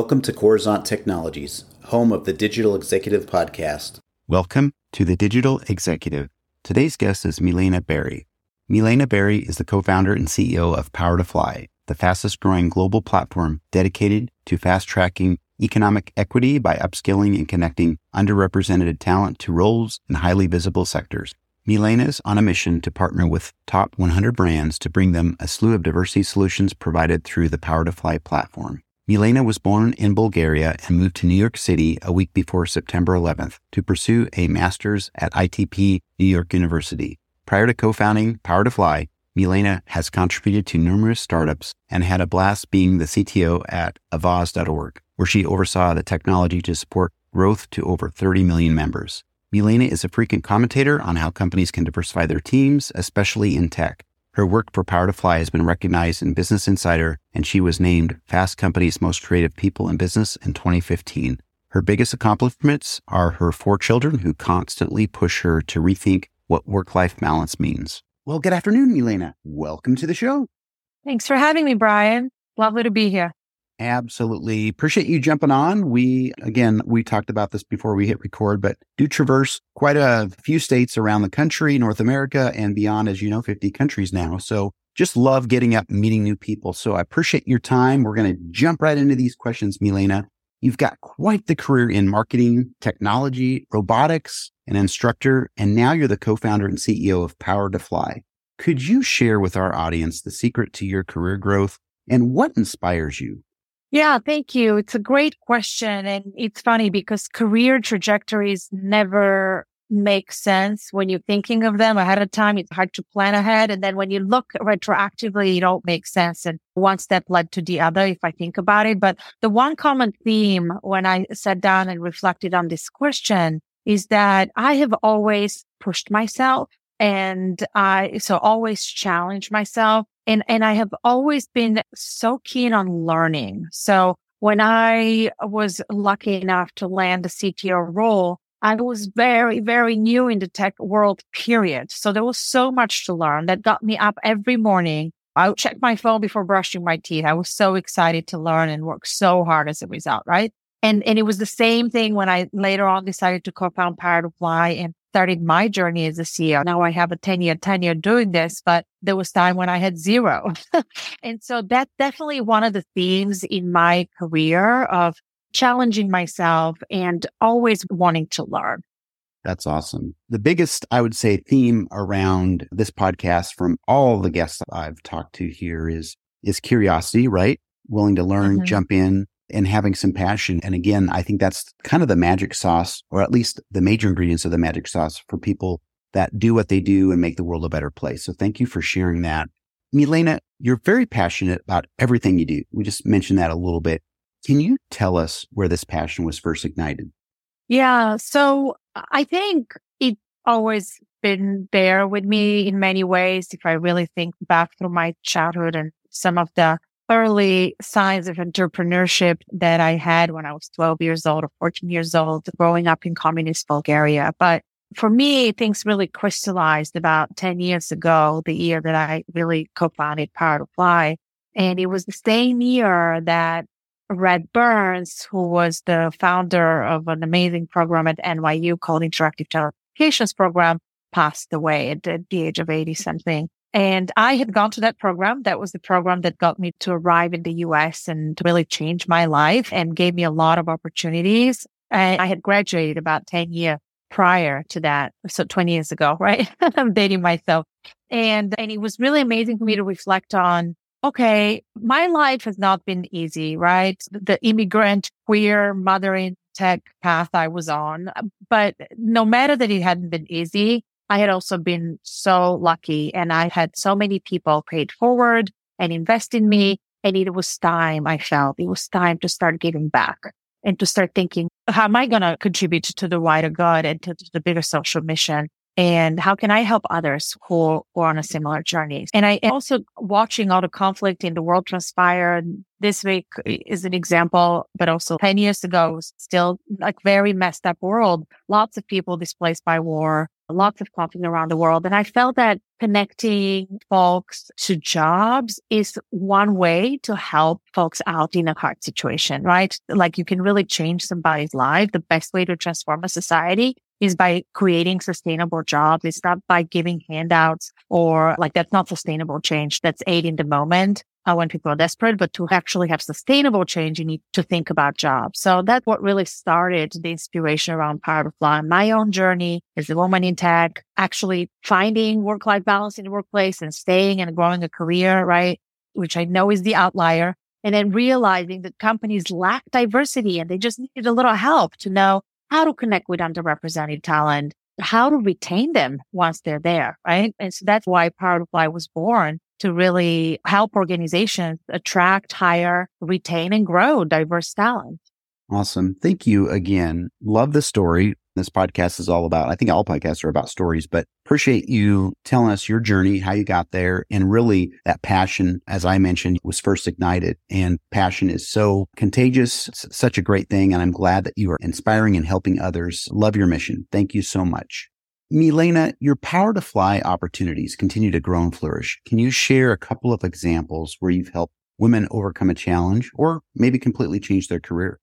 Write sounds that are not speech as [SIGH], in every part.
Welcome to Coruzant Technologies, home of the Digital Executive Podcast. Welcome to the Digital Executive. Today's guest is Milena Berry. Milena Berry is the co-founder and CEO of Power to Fly, the fastest growing global platform dedicated to fast tracking economic equity by upskilling and connecting underrepresented talent to roles in highly visible sectors. Milena is on a mission to partner with top 100 brands to bring them a slew of diversity solutions provided through the Power to Fly platform. Milena was born in Bulgaria and moved to New York City a week before September 11th to pursue a master's at ITP New York University. Prior to co-founding Power to Fly, Milena has contributed to numerous startups and had a blast being the CTO at Avaaz.org, where she oversaw the technology to support growth to over 30 million members. Milena is a frequent commentator on how companies can diversify their teams, especially in tech. Her work for Power to Fly has been recognized in Business Insider, and she was named Fast Company's most creative people in business in 2015. Her biggest accomplishments are her four children who constantly push her to rethink what work life balance means. Well, good afternoon, Milena. Welcome to the show. Thanks for having me, Brian. Lovely to be here. Absolutely. Appreciate you jumping on. We, again, we talked about this before we hit record, but do traverse quite a few states around the country, North America and beyond, as you know, 50 countries now. So just love getting up meeting new people. So I appreciate your time. We're going to jump right into these questions, Milena. You've got quite the career in marketing, technology, robotics, an instructor, and now you're the co-founder and CEO of Power to Fly. Could you share with our audience the secret to your career growth and what inspires you? Yeah, thank you. It's a great question. And it's funny because career trajectories never make sense when you're thinking of them ahead of time. It's hard to plan ahead. And then when you look retroactively, it don't make sense. And one step led to the other, if I think about it. But the one common theme when I sat down and reflected on this question is that I have always pushed myself and I, so always challenge myself. And, and I have always been so keen on learning. So when I was lucky enough to land a CTO role, I was very, very new in the tech world, period. So there was so much to learn that got me up every morning. I would check my phone before brushing my teeth. I was so excited to learn and work so hard as a result, right? And, and it was the same thing when I later on decided to co-found Power to Fly and started my journey as a CEO. Now I have a 10 year tenure doing this, but there was time when I had zero. [LAUGHS] and so that's definitely one of the themes in my career of challenging myself and always wanting to learn. That's awesome. The biggest, I would say, theme around this podcast from all the guests I've talked to here is, is curiosity, right? Willing to learn, mm-hmm. jump in, and having some passion. And again, I think that's kind of the magic sauce, or at least the major ingredients of the magic sauce for people that do what they do and make the world a better place. So thank you for sharing that. Milena, you're very passionate about everything you do. We just mentioned that a little bit. Can you tell us where this passion was first ignited? Yeah. So I think it always been there with me in many ways. If I really think back through my childhood and some of the early signs of entrepreneurship that I had when I was 12 years old or 14 years old, growing up in communist Bulgaria. But for me, things really crystallized about 10 years ago, the year that I really co-founded Power to Fly. And it was the same year that Red Burns, who was the founder of an amazing program at NYU called Interactive Telecommunications Program, passed away at the age of 80 something. And I had gone to that program. That was the program that got me to arrive in the US and really change my life and gave me a lot of opportunities. And I had graduated about 10 years prior to that. So 20 years ago, [LAUGHS] right? I'm dating myself. And, and it was really amazing for me to reflect on, okay, my life has not been easy, right? The immigrant, queer, mothering tech path I was on. But no matter that it hadn't been easy, I had also been so lucky and I had so many people paid forward and invest in me. And it was time I felt it was time to start giving back and to start thinking, how am I going to contribute to the wider good and to, the bigger social mission? And how can I help others who, are on a similar journey? And I also watching all the conflict in the world transpire. This week is an example, but also 10 years ago, still like very messed up world. Lots of people displaced by war, lots of content around the world. And I felt that connecting folks to jobs is one way to help folks out in a hard situation, right? Like you can really change somebody's life. The best way to transform a society is by creating sustainable jobs. It's not by giving handouts or like that's not sustainable change. That's aid in the moment uh, when people are desperate, but to actually have sustainable change, you need to think about jobs. So that's what really started the inspiration around Power to Fly. My own journey as a woman in tech, actually finding work-life balance in the workplace and staying and growing a career, right? Which I know is the outlier. And then realizing that companies lack diversity and they just needed a little help to know how to connect with underrepresented talent, how to retain them once they're there, right? And so that's why Power to Fly was born to really help organizations attract, hire, retain, and grow diverse talent. Awesome. Thank you again. Love the story. This podcast is all about, I think all podcasts are about stories, but appreciate you telling us your journey, how you got there, and really that passion, as I mentioned, was first ignited. And passion is so contagious, such a great thing. And I'm glad that you are inspiring and helping others. Love your mission. Thank you so much. Milena, your power to fly opportunities continue to grow and flourish. Can you share a couple of examples where you've helped women overcome a challenge or maybe completely change their career?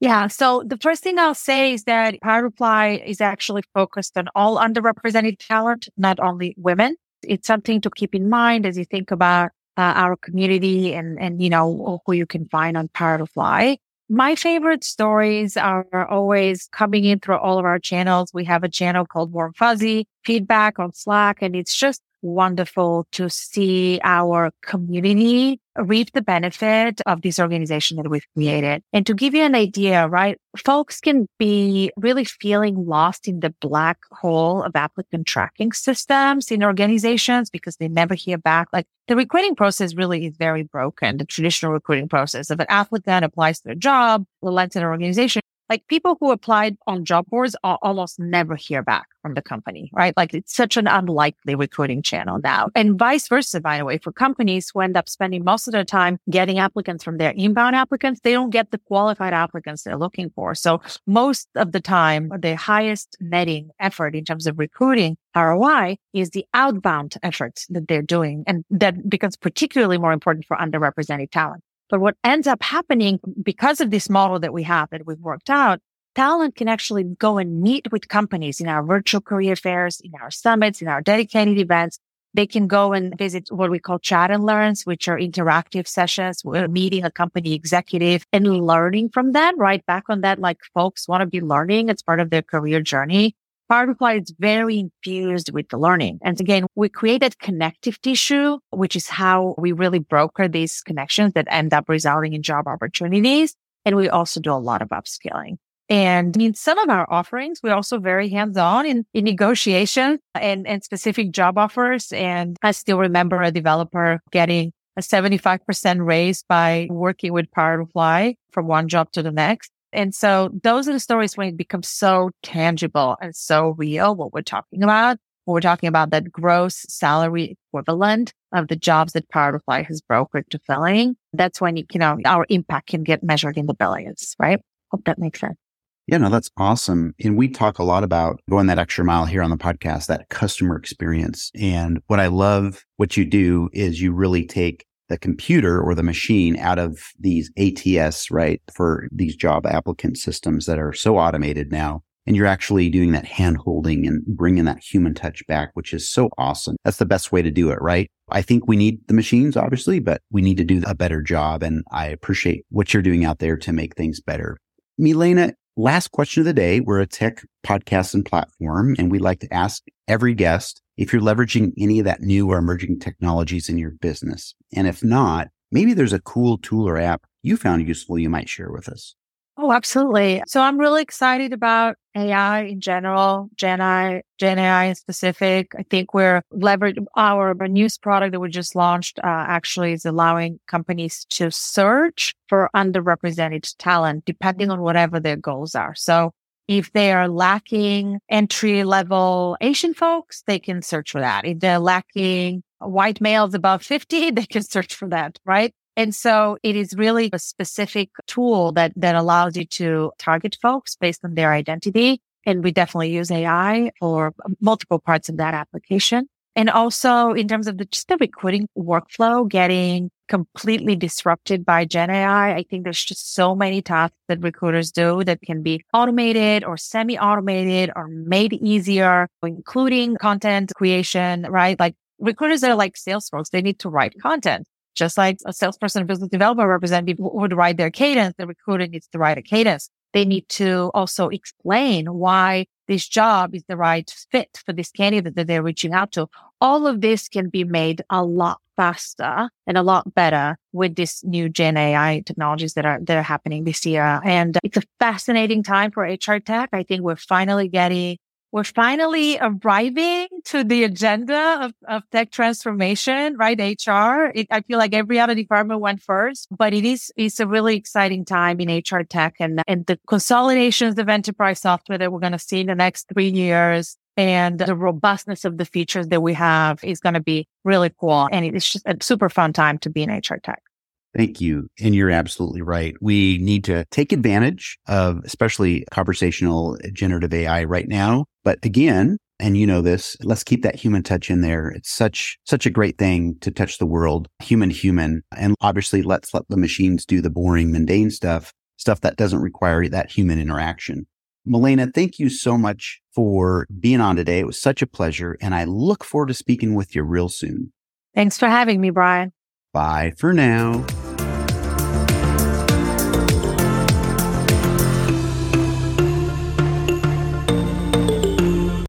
Yeah. So the first thing I'll say is that Power to Fly is actually focused on all underrepresented talent, not only women. It's something to keep in mind as you think about uh, our community and, and, you know, who you can find on Power to Fly. My favorite stories are always coming in through all of our channels. We have a channel called Warm Fuzzy feedback on Slack, and it's just wonderful to see our community reap the benefit of this organization that we've created. And to give you an idea, right? Folks can be really feeling lost in the black hole of applicant tracking systems in organizations because they never hear back. Like the recruiting process really is very broken. The traditional recruiting process of an applicant applies to a job, lands in an organization, like people who applied on job boards are almost never hear back from the company, right? Like it's such an unlikely recruiting channel now. And vice versa, by the way, for companies who end up spending most of their time getting applicants from their inbound applicants, they don't get the qualified applicants they're looking for. So most of the time, the highest netting effort in terms of recruiting ROI is the outbound efforts that they're doing. And that becomes particularly more important for underrepresented talent. But what ends up happening because of this model that we have that we've worked out, talent can actually go and meet with companies in our virtual career fairs, in our summits, in our dedicated events. They can go and visit what we call chat and learns, which are interactive sessions. We're meeting a company executive and learning from that, right? Back on that, like folks want to be learning. It's part of their career journey. Power to Fly is very infused with the learning. And again, we created connective tissue, which is how we really broker these connections that end up resulting in job opportunities. And we also do a lot of upskilling. And in some of our offerings, we're also very hands on in, in negotiation and, and specific job offers. And I still remember a developer getting a 75% raise by working with Power to Fly from one job to the next. And so those are the stories when it becomes so tangible and so real, what we're talking about. we're talking about that gross salary equivalent of the jobs that Power Fly has brokered to filling. That's when, you know, our impact can get measured in the billions, right? Hope that makes sense. Yeah, no, that's awesome. And we talk a lot about going that extra mile here on the podcast, that customer experience. And what I love what you do is you really take the computer or the machine out of these ATS, right? For these job applicant systems that are so automated now. And you're actually doing that hand holding and bringing that human touch back, which is so awesome. That's the best way to do it, right? I think we need the machines, obviously, but we need to do a better job. And I appreciate what you're doing out there to make things better. Milena, last question of the day. We're a tech podcast and platform, and we like to ask every guest if you're leveraging any of that new or emerging technologies in your business. And if not, maybe there's a cool tool or app you found useful you might share with us. Oh, absolutely. So I'm really excited about AI in general, Gen AI, Gen AI in specific. I think we're leveraging our news product that we just launched, uh, actually is allowing companies to search for underrepresented talent depending on whatever their goals are. So if they are lacking entry level Asian folks, they can search for that. If they're lacking white males above 50, [LAUGHS] they can search for that, right? And so it is really a specific tool that, that allows you to target folks based on their identity And we definitely use AI for multiple parts of that application. And also in terms of the, just the recruiting workflow getting completely disrupted by Gen AI. I think there's just so many tasks that recruiters do that can be automated or semi-automated or made easier, including content creation, right? Like recruiters are like sales folks. They need to write content. Just like a salesperson or business developer representative would write their cadence, the recruiter needs to write a cadence. They need to also explain why this job is the right fit for this candidate that they're reaching out to. All of this can be made a lot faster and a lot better with this new Gen AI technologies that are that are happening this year. And it's a fascinating time for HR tech. I think we're finally getting we're finally arriving to the agenda of, of tech transformation, right? HR. It, I feel like every other department went first, but it is, it's a really exciting time in HR tech and, and the consolidations of enterprise software that we're going to see in the next three years and the robustness of the features that we have is going to be really cool. And it's just a super fun time to be in HR tech. Thank you. And you're absolutely right. We need to take advantage of especially conversational generative AI right now. But again, and you know this, let's keep that human touch in there. It's such, such a great thing to touch the world, human, human. And obviously let's let the machines do the boring, mundane stuff, stuff that doesn't require that human interaction. Milena, thank you so much for being on today. It was such a pleasure. And I look forward to speaking with you real soon. Thanks for having me, Brian. Bye for now.